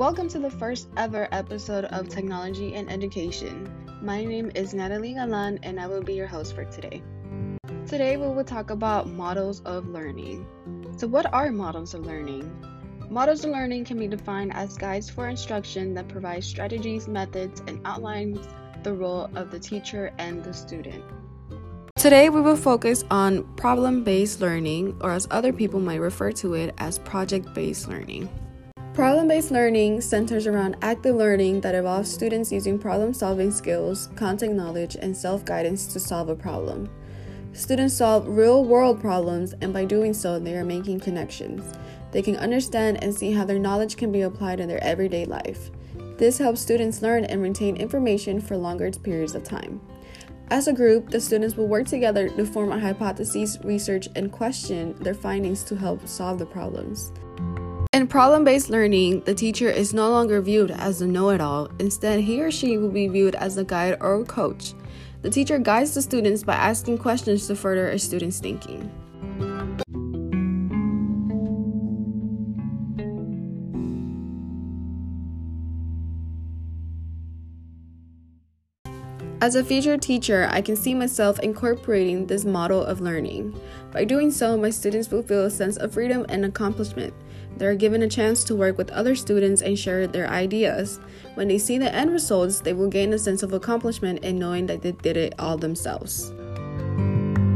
Welcome to the first ever episode of Technology and Education. My name is Natalie Galan and I will be your host for today. Today we will talk about models of learning. So, what are models of learning? Models of learning can be defined as guides for instruction that provide strategies, methods, and outlines the role of the teacher and the student. Today we will focus on problem based learning, or as other people might refer to it as project based learning. Problem based learning centers around active learning that involves students using problem solving skills, content knowledge, and self guidance to solve a problem. Students solve real world problems, and by doing so, they are making connections. They can understand and see how their knowledge can be applied in their everyday life. This helps students learn and retain information for longer periods of time. As a group, the students will work together to form a hypothesis, research, and question their findings to help solve the problems. In problem based learning, the teacher is no longer viewed as a know it all. Instead, he or she will be viewed as a guide or a coach. The teacher guides the students by asking questions to further a student's thinking. As a future teacher, I can see myself incorporating this model of learning. By doing so, my students will feel a sense of freedom and accomplishment. They are given a chance to work with other students and share their ideas. When they see the end results, they will gain a sense of accomplishment in knowing that they did it all themselves.